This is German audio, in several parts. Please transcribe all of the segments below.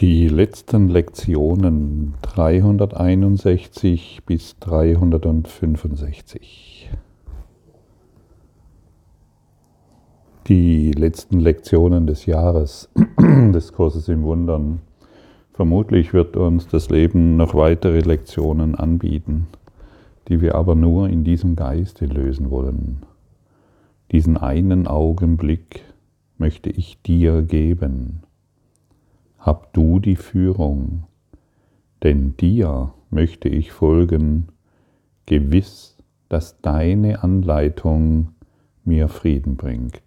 Die letzten Lektionen 361 bis 365. Die letzten Lektionen des Jahres des Kurses im Wundern. Vermutlich wird uns das Leben noch weitere Lektionen anbieten, die wir aber nur in diesem Geiste lösen wollen. Diesen einen Augenblick möchte ich dir geben hab du die Führung, denn dir möchte ich folgen, gewiss, dass deine Anleitung mir Frieden bringt.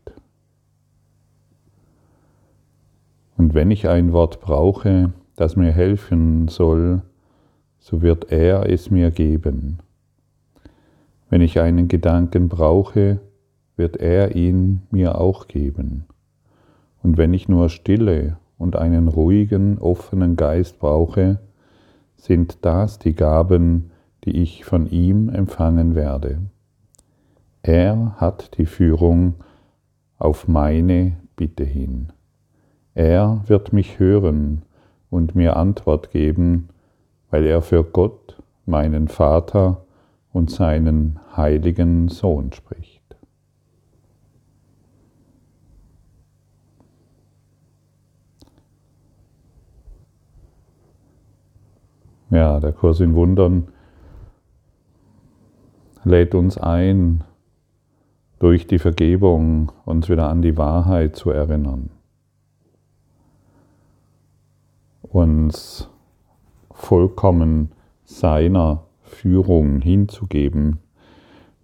Und wenn ich ein Wort brauche, das mir helfen soll, so wird er es mir geben. Wenn ich einen Gedanken brauche, wird er ihn mir auch geben. Und wenn ich nur Stille und einen ruhigen, offenen Geist brauche, sind das die Gaben, die ich von ihm empfangen werde. Er hat die Führung auf meine Bitte hin. Er wird mich hören und mir Antwort geben, weil er für Gott, meinen Vater und seinen heiligen Sohn spricht. Ja, der Kurs in Wundern lädt uns ein, durch die Vergebung uns wieder an die Wahrheit zu erinnern, uns vollkommen seiner Führung hinzugeben,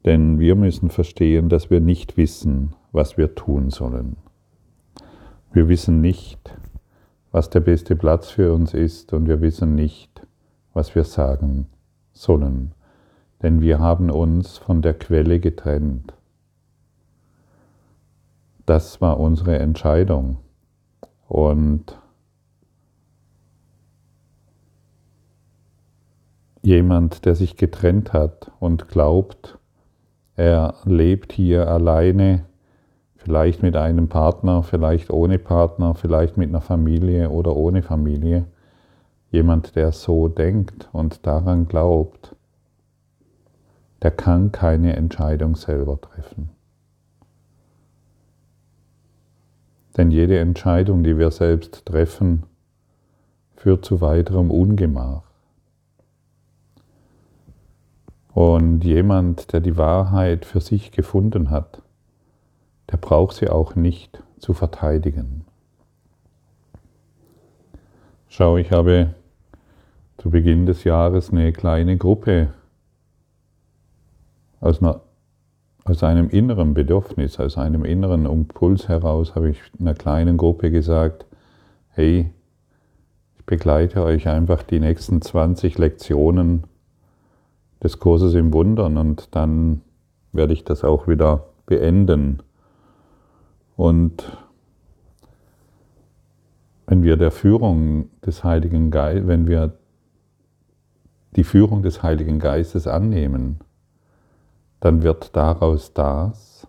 denn wir müssen verstehen, dass wir nicht wissen, was wir tun sollen. Wir wissen nicht, was der beste Platz für uns ist und wir wissen nicht, was wir sagen sollen, denn wir haben uns von der Quelle getrennt. Das war unsere Entscheidung. Und jemand, der sich getrennt hat und glaubt, er lebt hier alleine, vielleicht mit einem Partner, vielleicht ohne Partner, vielleicht mit einer Familie oder ohne Familie, Jemand, der so denkt und daran glaubt, der kann keine Entscheidung selber treffen. Denn jede Entscheidung, die wir selbst treffen, führt zu weiterem Ungemach. Und jemand, der die Wahrheit für sich gefunden hat, der braucht sie auch nicht zu verteidigen. Schau, ich habe zu Beginn des Jahres eine kleine Gruppe aus, einer, aus einem inneren Bedürfnis, aus einem inneren Impuls heraus, habe ich einer kleinen Gruppe gesagt, hey, ich begleite euch einfach die nächsten 20 Lektionen des Kurses im Wundern und dann werde ich das auch wieder beenden. Und wenn wir der Führung des Heiligen Geistes, wenn wir die Führung des Heiligen Geistes annehmen, dann wird daraus das,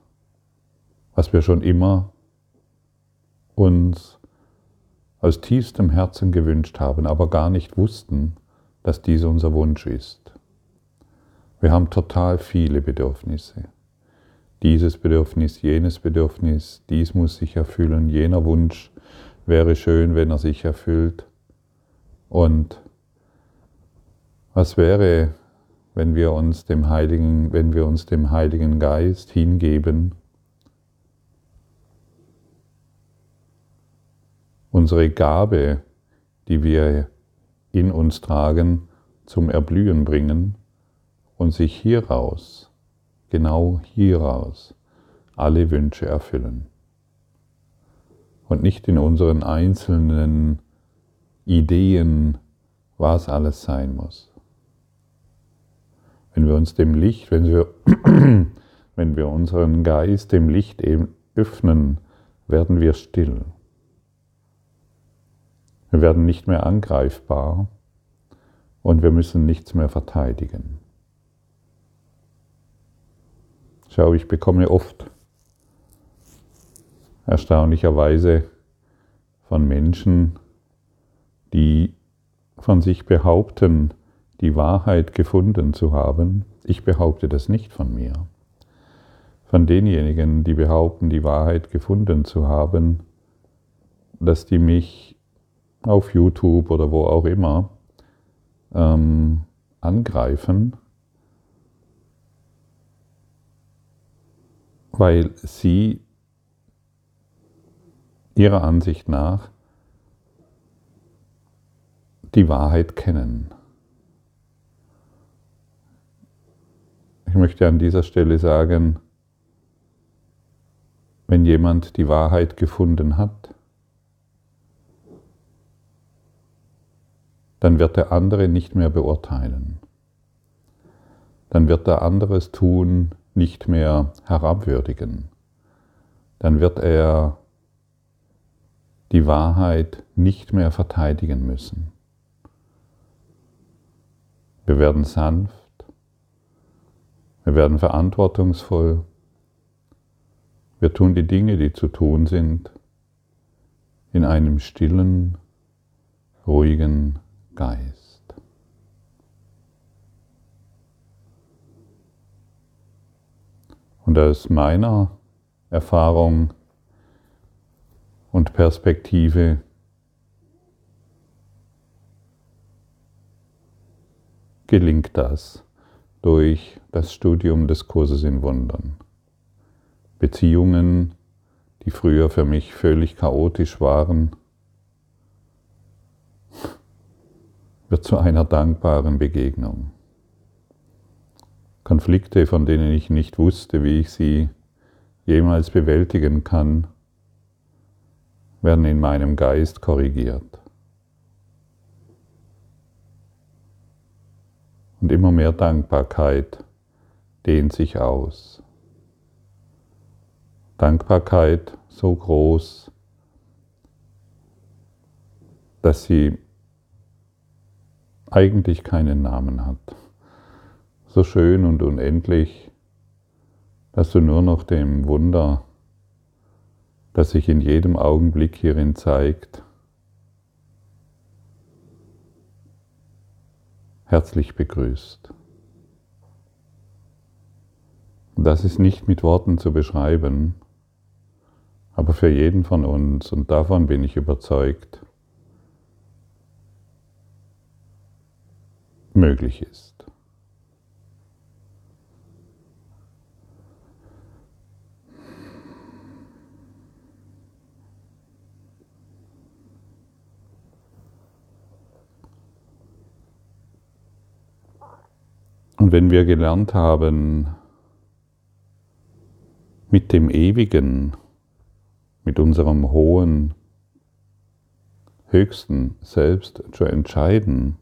was wir schon immer uns aus tiefstem Herzen gewünscht haben, aber gar nicht wussten, dass dies unser Wunsch ist. Wir haben total viele Bedürfnisse. Dieses Bedürfnis, jenes Bedürfnis, dies muss sich erfüllen, jener Wunsch wäre schön, wenn er sich erfüllt. Und was wäre, wenn wir uns dem Heiligen, wenn wir uns dem Heiligen Geist hingeben, unsere Gabe, die wir in uns tragen, zum Erblühen bringen und sich hieraus, genau hieraus, alle Wünsche erfüllen. Und nicht in unseren einzelnen Ideen, was alles sein muss. Wenn wir uns dem Licht, wenn wir, wenn wir unseren Geist dem Licht eben öffnen, werden wir still. Wir werden nicht mehr angreifbar und wir müssen nichts mehr verteidigen. Schau, ich bekomme oft erstaunlicherweise von Menschen die von sich behaupten, die Wahrheit gefunden zu haben, ich behaupte das nicht von mir. Von denjenigen, die behaupten, die Wahrheit gefunden zu haben, dass die mich auf YouTube oder wo auch immer ähm, angreifen, weil sie ihrer Ansicht nach die Wahrheit kennen. Ich möchte an dieser Stelle sagen, wenn jemand die Wahrheit gefunden hat, dann wird der andere nicht mehr beurteilen. Dann wird der anderes Tun nicht mehr herabwürdigen. Dann wird er die Wahrheit nicht mehr verteidigen müssen. Wir werden sanft, wir werden verantwortungsvoll, wir tun die Dinge, die zu tun sind, in einem stillen, ruhigen Geist. Und aus meiner Erfahrung und Perspektive gelingt das durch das Studium des Kurses in Wundern. Beziehungen, die früher für mich völlig chaotisch waren, wird zu einer dankbaren Begegnung. Konflikte, von denen ich nicht wusste, wie ich sie jemals bewältigen kann, werden in meinem Geist korrigiert. Und immer mehr Dankbarkeit dehnt sich aus. Dankbarkeit so groß, dass sie eigentlich keinen Namen hat. So schön und unendlich, dass du nur noch dem Wunder, das sich in jedem Augenblick hierin zeigt, herzlich begrüßt. Das ist nicht mit Worten zu beschreiben, aber für jeden von uns, und davon bin ich überzeugt, möglich ist. Wenn wir gelernt haben, mit dem Ewigen, mit unserem hohen, höchsten Selbst zu entscheiden,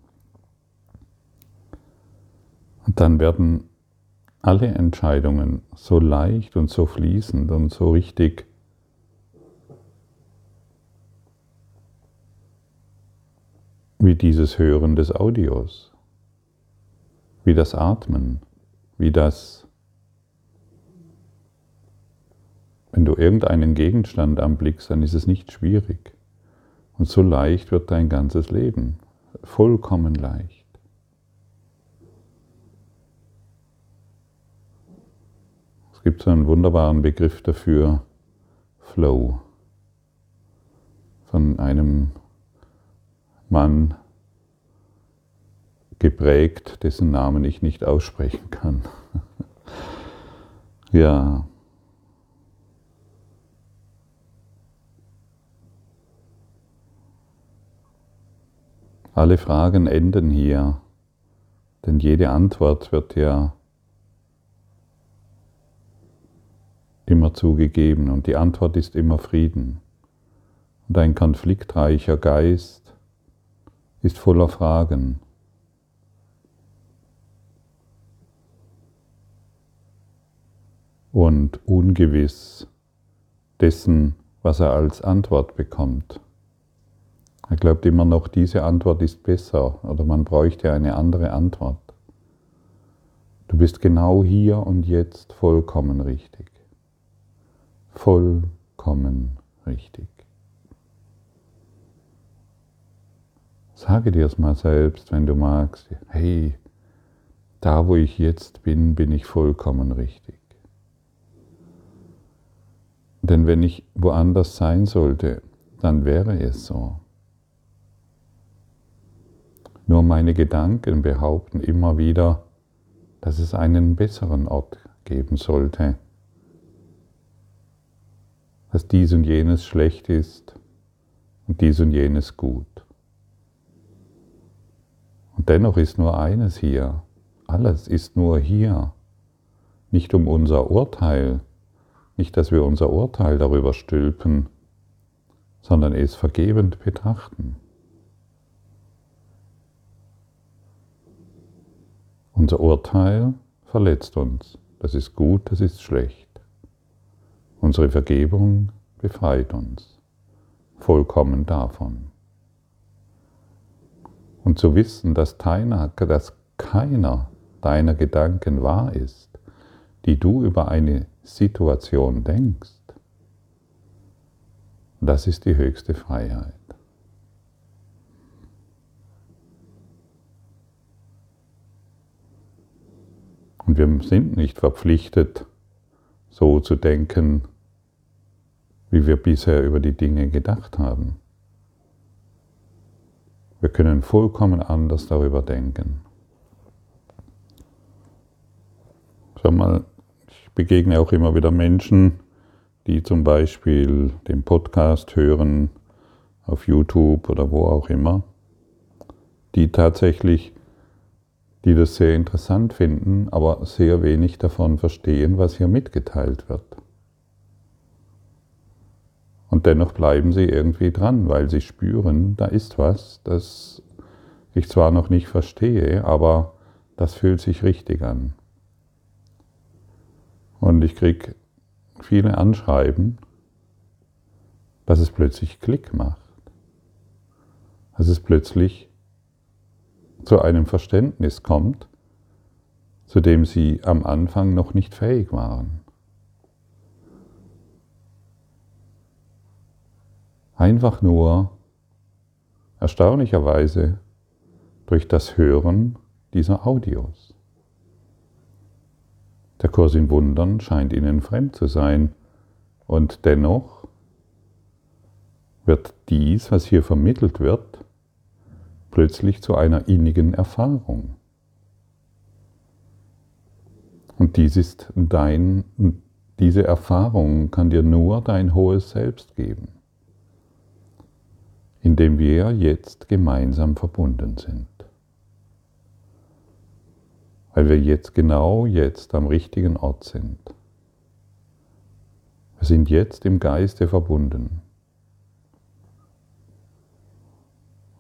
dann werden alle Entscheidungen so leicht und so fließend und so richtig wie dieses Hören des Audios, wie das Atmen, wie das, wenn du irgendeinen Gegenstand anblickst, dann ist es nicht schwierig. Und so leicht wird dein ganzes Leben, vollkommen leicht. gibt so einen wunderbaren Begriff dafür, Flow, von einem Mann geprägt, dessen Namen ich nicht aussprechen kann. ja. Alle Fragen enden hier, denn jede Antwort wird ja immer zugegeben und die Antwort ist immer Frieden. Und ein konfliktreicher Geist ist voller Fragen. Und ungewiss dessen, was er als Antwort bekommt. Er glaubt immer noch, diese Antwort ist besser oder man bräuchte eine andere Antwort. Du bist genau hier und jetzt vollkommen richtig vollkommen richtig. Sage dir es mal selbst, wenn du magst, hey, da wo ich jetzt bin, bin ich vollkommen richtig. Denn wenn ich woanders sein sollte, dann wäre es so. Nur meine Gedanken behaupten immer wieder, dass es einen besseren Ort geben sollte, dass dies und jenes schlecht ist und dies und jenes gut. Und dennoch ist nur eines hier, alles ist nur hier, nicht um unser Urteil, nicht, dass wir unser Urteil darüber stülpen, sondern es vergebend betrachten. Unser Urteil verletzt uns. Das ist gut, das ist schlecht. Unsere Vergebung befreit uns vollkommen davon. Und zu wissen, dass keiner, dass keiner deiner Gedanken wahr ist, die du über eine Situation denkst, das ist die höchste Freiheit. Und wir sind nicht verpflichtet, so zu denken, wie wir bisher über die Dinge gedacht haben. Wir können vollkommen anders darüber denken. Schau mal, begegne auch immer wieder Menschen, die zum Beispiel den Podcast hören auf YouTube oder wo auch immer, die tatsächlich, die das sehr interessant finden, aber sehr wenig davon verstehen, was hier mitgeteilt wird. Und dennoch bleiben sie irgendwie dran, weil sie spüren, da ist was, das ich zwar noch nicht verstehe, aber das fühlt sich richtig an. Und ich kriege viele Anschreiben, dass es plötzlich Klick macht. Dass es plötzlich zu einem Verständnis kommt, zu dem sie am Anfang noch nicht fähig waren. Einfach nur erstaunlicherweise durch das Hören dieser Audios. Der Kurs in Wundern scheint ihnen fremd zu sein und dennoch wird dies, was hier vermittelt wird, plötzlich zu einer innigen Erfahrung. Und dies ist dein, diese Erfahrung kann dir nur dein hohes Selbst geben indem wir jetzt gemeinsam verbunden sind. Weil wir jetzt genau jetzt am richtigen Ort sind. Wir sind jetzt im Geiste verbunden.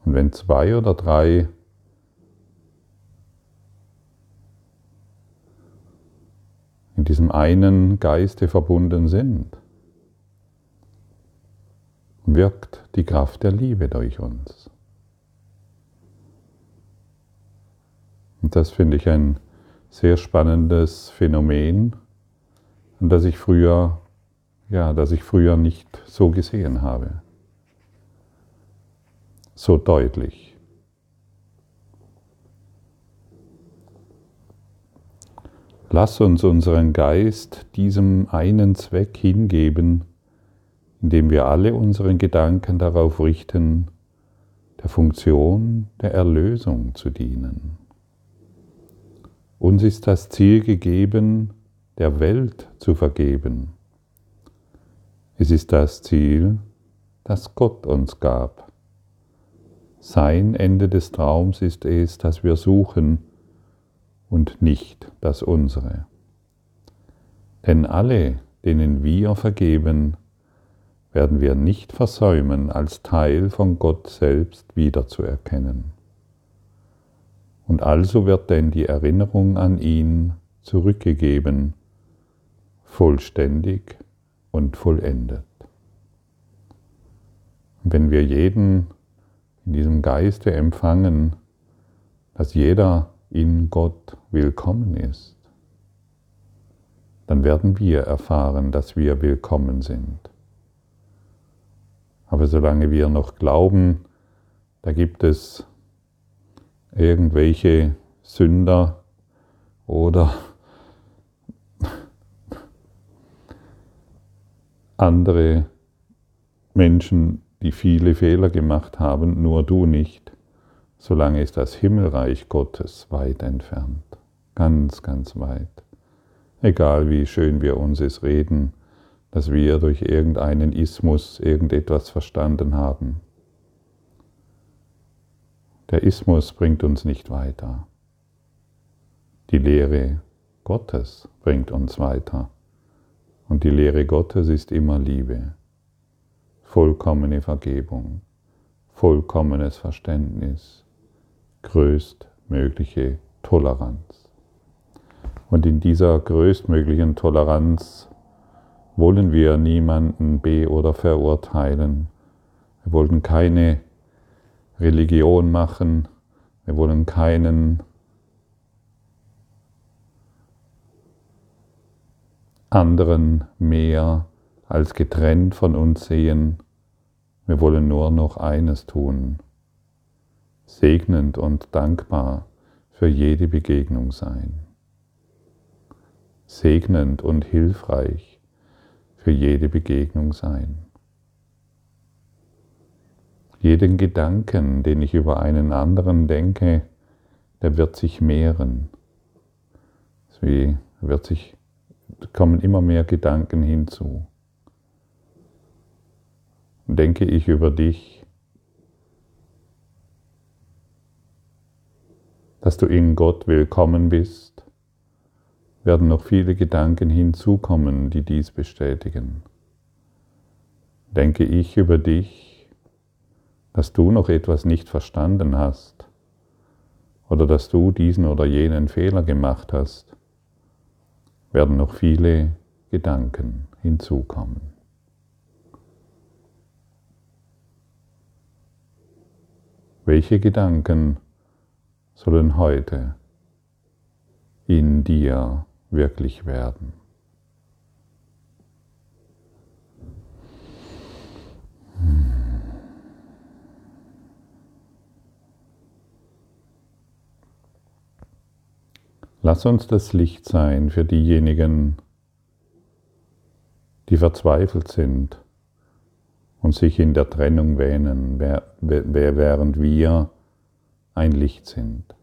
Und wenn zwei oder drei in diesem einen Geiste verbunden sind, wirkt die Kraft der Liebe durch uns. Und das finde ich ein sehr spannendes Phänomen, das ich früher, ja, das ich früher nicht so gesehen habe. So deutlich. Lass uns unseren Geist diesem einen Zweck hingeben, indem wir alle unseren Gedanken darauf richten, der Funktion der Erlösung zu dienen. Uns ist das Ziel gegeben, der Welt zu vergeben. Es ist das Ziel, das Gott uns gab. Sein Ende des Traums ist es, das wir suchen und nicht das unsere. Denn alle, denen wir vergeben, werden wir nicht versäumen, als Teil von Gott selbst wiederzuerkennen. Und also wird denn die Erinnerung an ihn zurückgegeben, vollständig und vollendet. wenn wir jeden in diesem Geiste empfangen, dass jeder in Gott willkommen ist, dann werden wir erfahren, dass wir willkommen sind. Aber solange wir noch glauben, da gibt es irgendwelche Sünder oder andere Menschen, die viele Fehler gemacht haben, nur du nicht, solange ist das Himmelreich Gottes weit entfernt, ganz, ganz weit. Egal wie schön wir uns es reden, dass wir durch irgendeinen Ismus irgendetwas verstanden haben. Der Ismus bringt uns nicht weiter. Die Lehre Gottes bringt uns weiter. Und die Lehre Gottes ist immer Liebe, vollkommene Vergebung, vollkommenes Verständnis, größtmögliche Toleranz. Und in dieser größtmöglichen Toleranz wollen wir niemanden be- oder verurteilen. Wir wollen keine Religion machen. Wir wollen keinen anderen mehr als getrennt von uns sehen. Wir wollen nur noch eines tun, segnend und dankbar für jede Begegnung sein, segnend und hilfreich für jede Begegnung sein. Jeden Gedanken, den ich über einen anderen denke, der wird sich mehren. Es wird sich kommen immer mehr Gedanken hinzu. Denke ich über dich, dass du in Gott willkommen bist, werden noch viele Gedanken hinzukommen, die dies bestätigen. Denke ich über dich, dass du noch etwas nicht verstanden hast oder dass du diesen oder jenen Fehler gemacht hast, werden noch viele Gedanken hinzukommen. Welche Gedanken sollen heute in dir wirklich werden? Lass uns das Licht sein für diejenigen, die verzweifelt sind und sich in der Trennung wähnen, während wir ein Licht sind.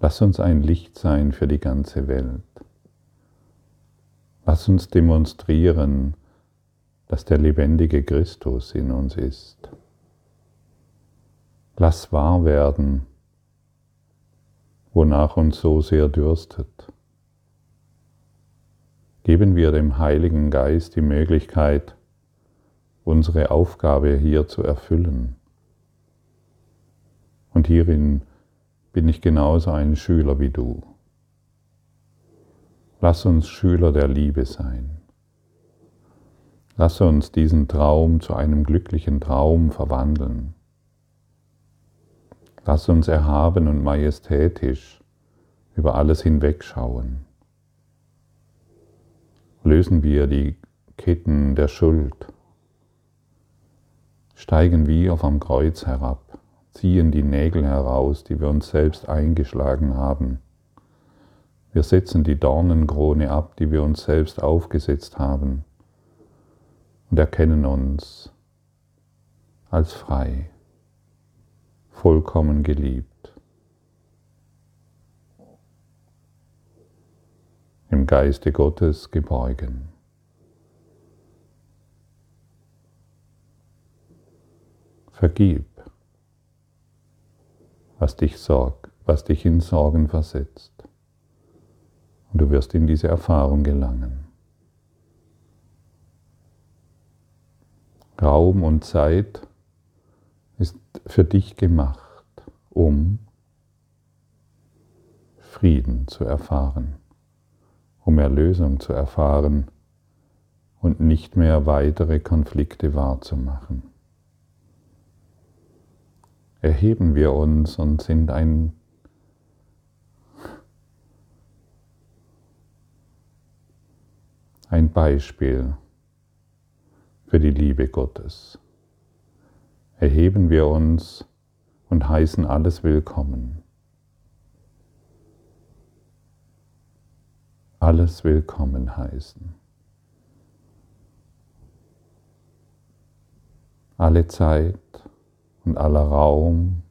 Lass uns ein Licht sein für die ganze Welt. Lass uns demonstrieren, dass der lebendige Christus in uns ist. Lass wahr werden, wonach uns so sehr dürstet. Geben wir dem Heiligen Geist die Möglichkeit, unsere Aufgabe hier zu erfüllen. Und hierin bin ich genauso ein Schüler wie du. Lass uns Schüler der Liebe sein. Lass uns diesen Traum zu einem glücklichen Traum verwandeln. Lass uns erhaben und majestätisch über alles hinwegschauen. Lösen wir die Ketten der Schuld, steigen wir vom Kreuz herab, ziehen die Nägel heraus, die wir uns selbst eingeschlagen haben. Wir setzen die Dornenkrone ab, die wir uns selbst aufgesetzt haben und erkennen uns als frei vollkommen geliebt. Im Geiste Gottes geborgen. Vergib, was dich sorgt, was dich in Sorgen versetzt. Und du wirst in diese Erfahrung gelangen. Raum und Zeit ist für dich gemacht, um Frieden zu erfahren, um Erlösung zu erfahren und nicht mehr weitere Konflikte wahrzumachen. Erheben wir uns und sind ein ein Beispiel für die Liebe Gottes erheben wir uns und heißen alles willkommen. Alles willkommen heißen. Alle Zeit und aller Raum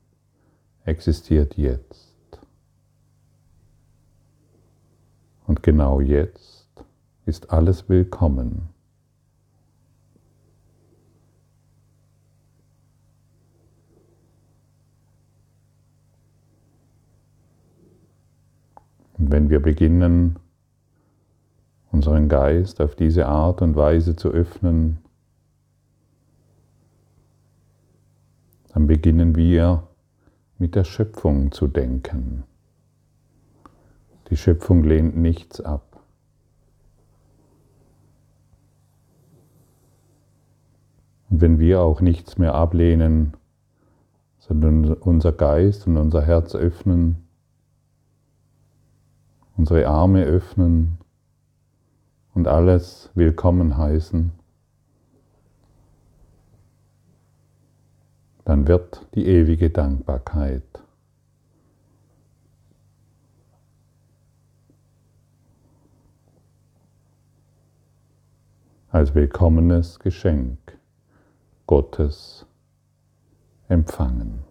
existiert jetzt. Und genau jetzt ist alles willkommen. Und wenn wir beginnen, unseren Geist auf diese Art und Weise zu öffnen, dann beginnen wir mit der Schöpfung zu denken. Die Schöpfung lehnt nichts ab. Und wenn wir auch nichts mehr ablehnen, sondern unser Geist und unser Herz öffnen, unsere Arme öffnen und alles willkommen heißen, dann wird die ewige Dankbarkeit als willkommenes Geschenk Gottes empfangen.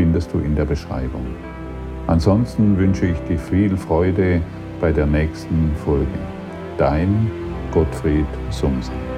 findest du in der Beschreibung. Ansonsten wünsche ich dir viel Freude bei der nächsten Folge. Dein Gottfried Sumsen.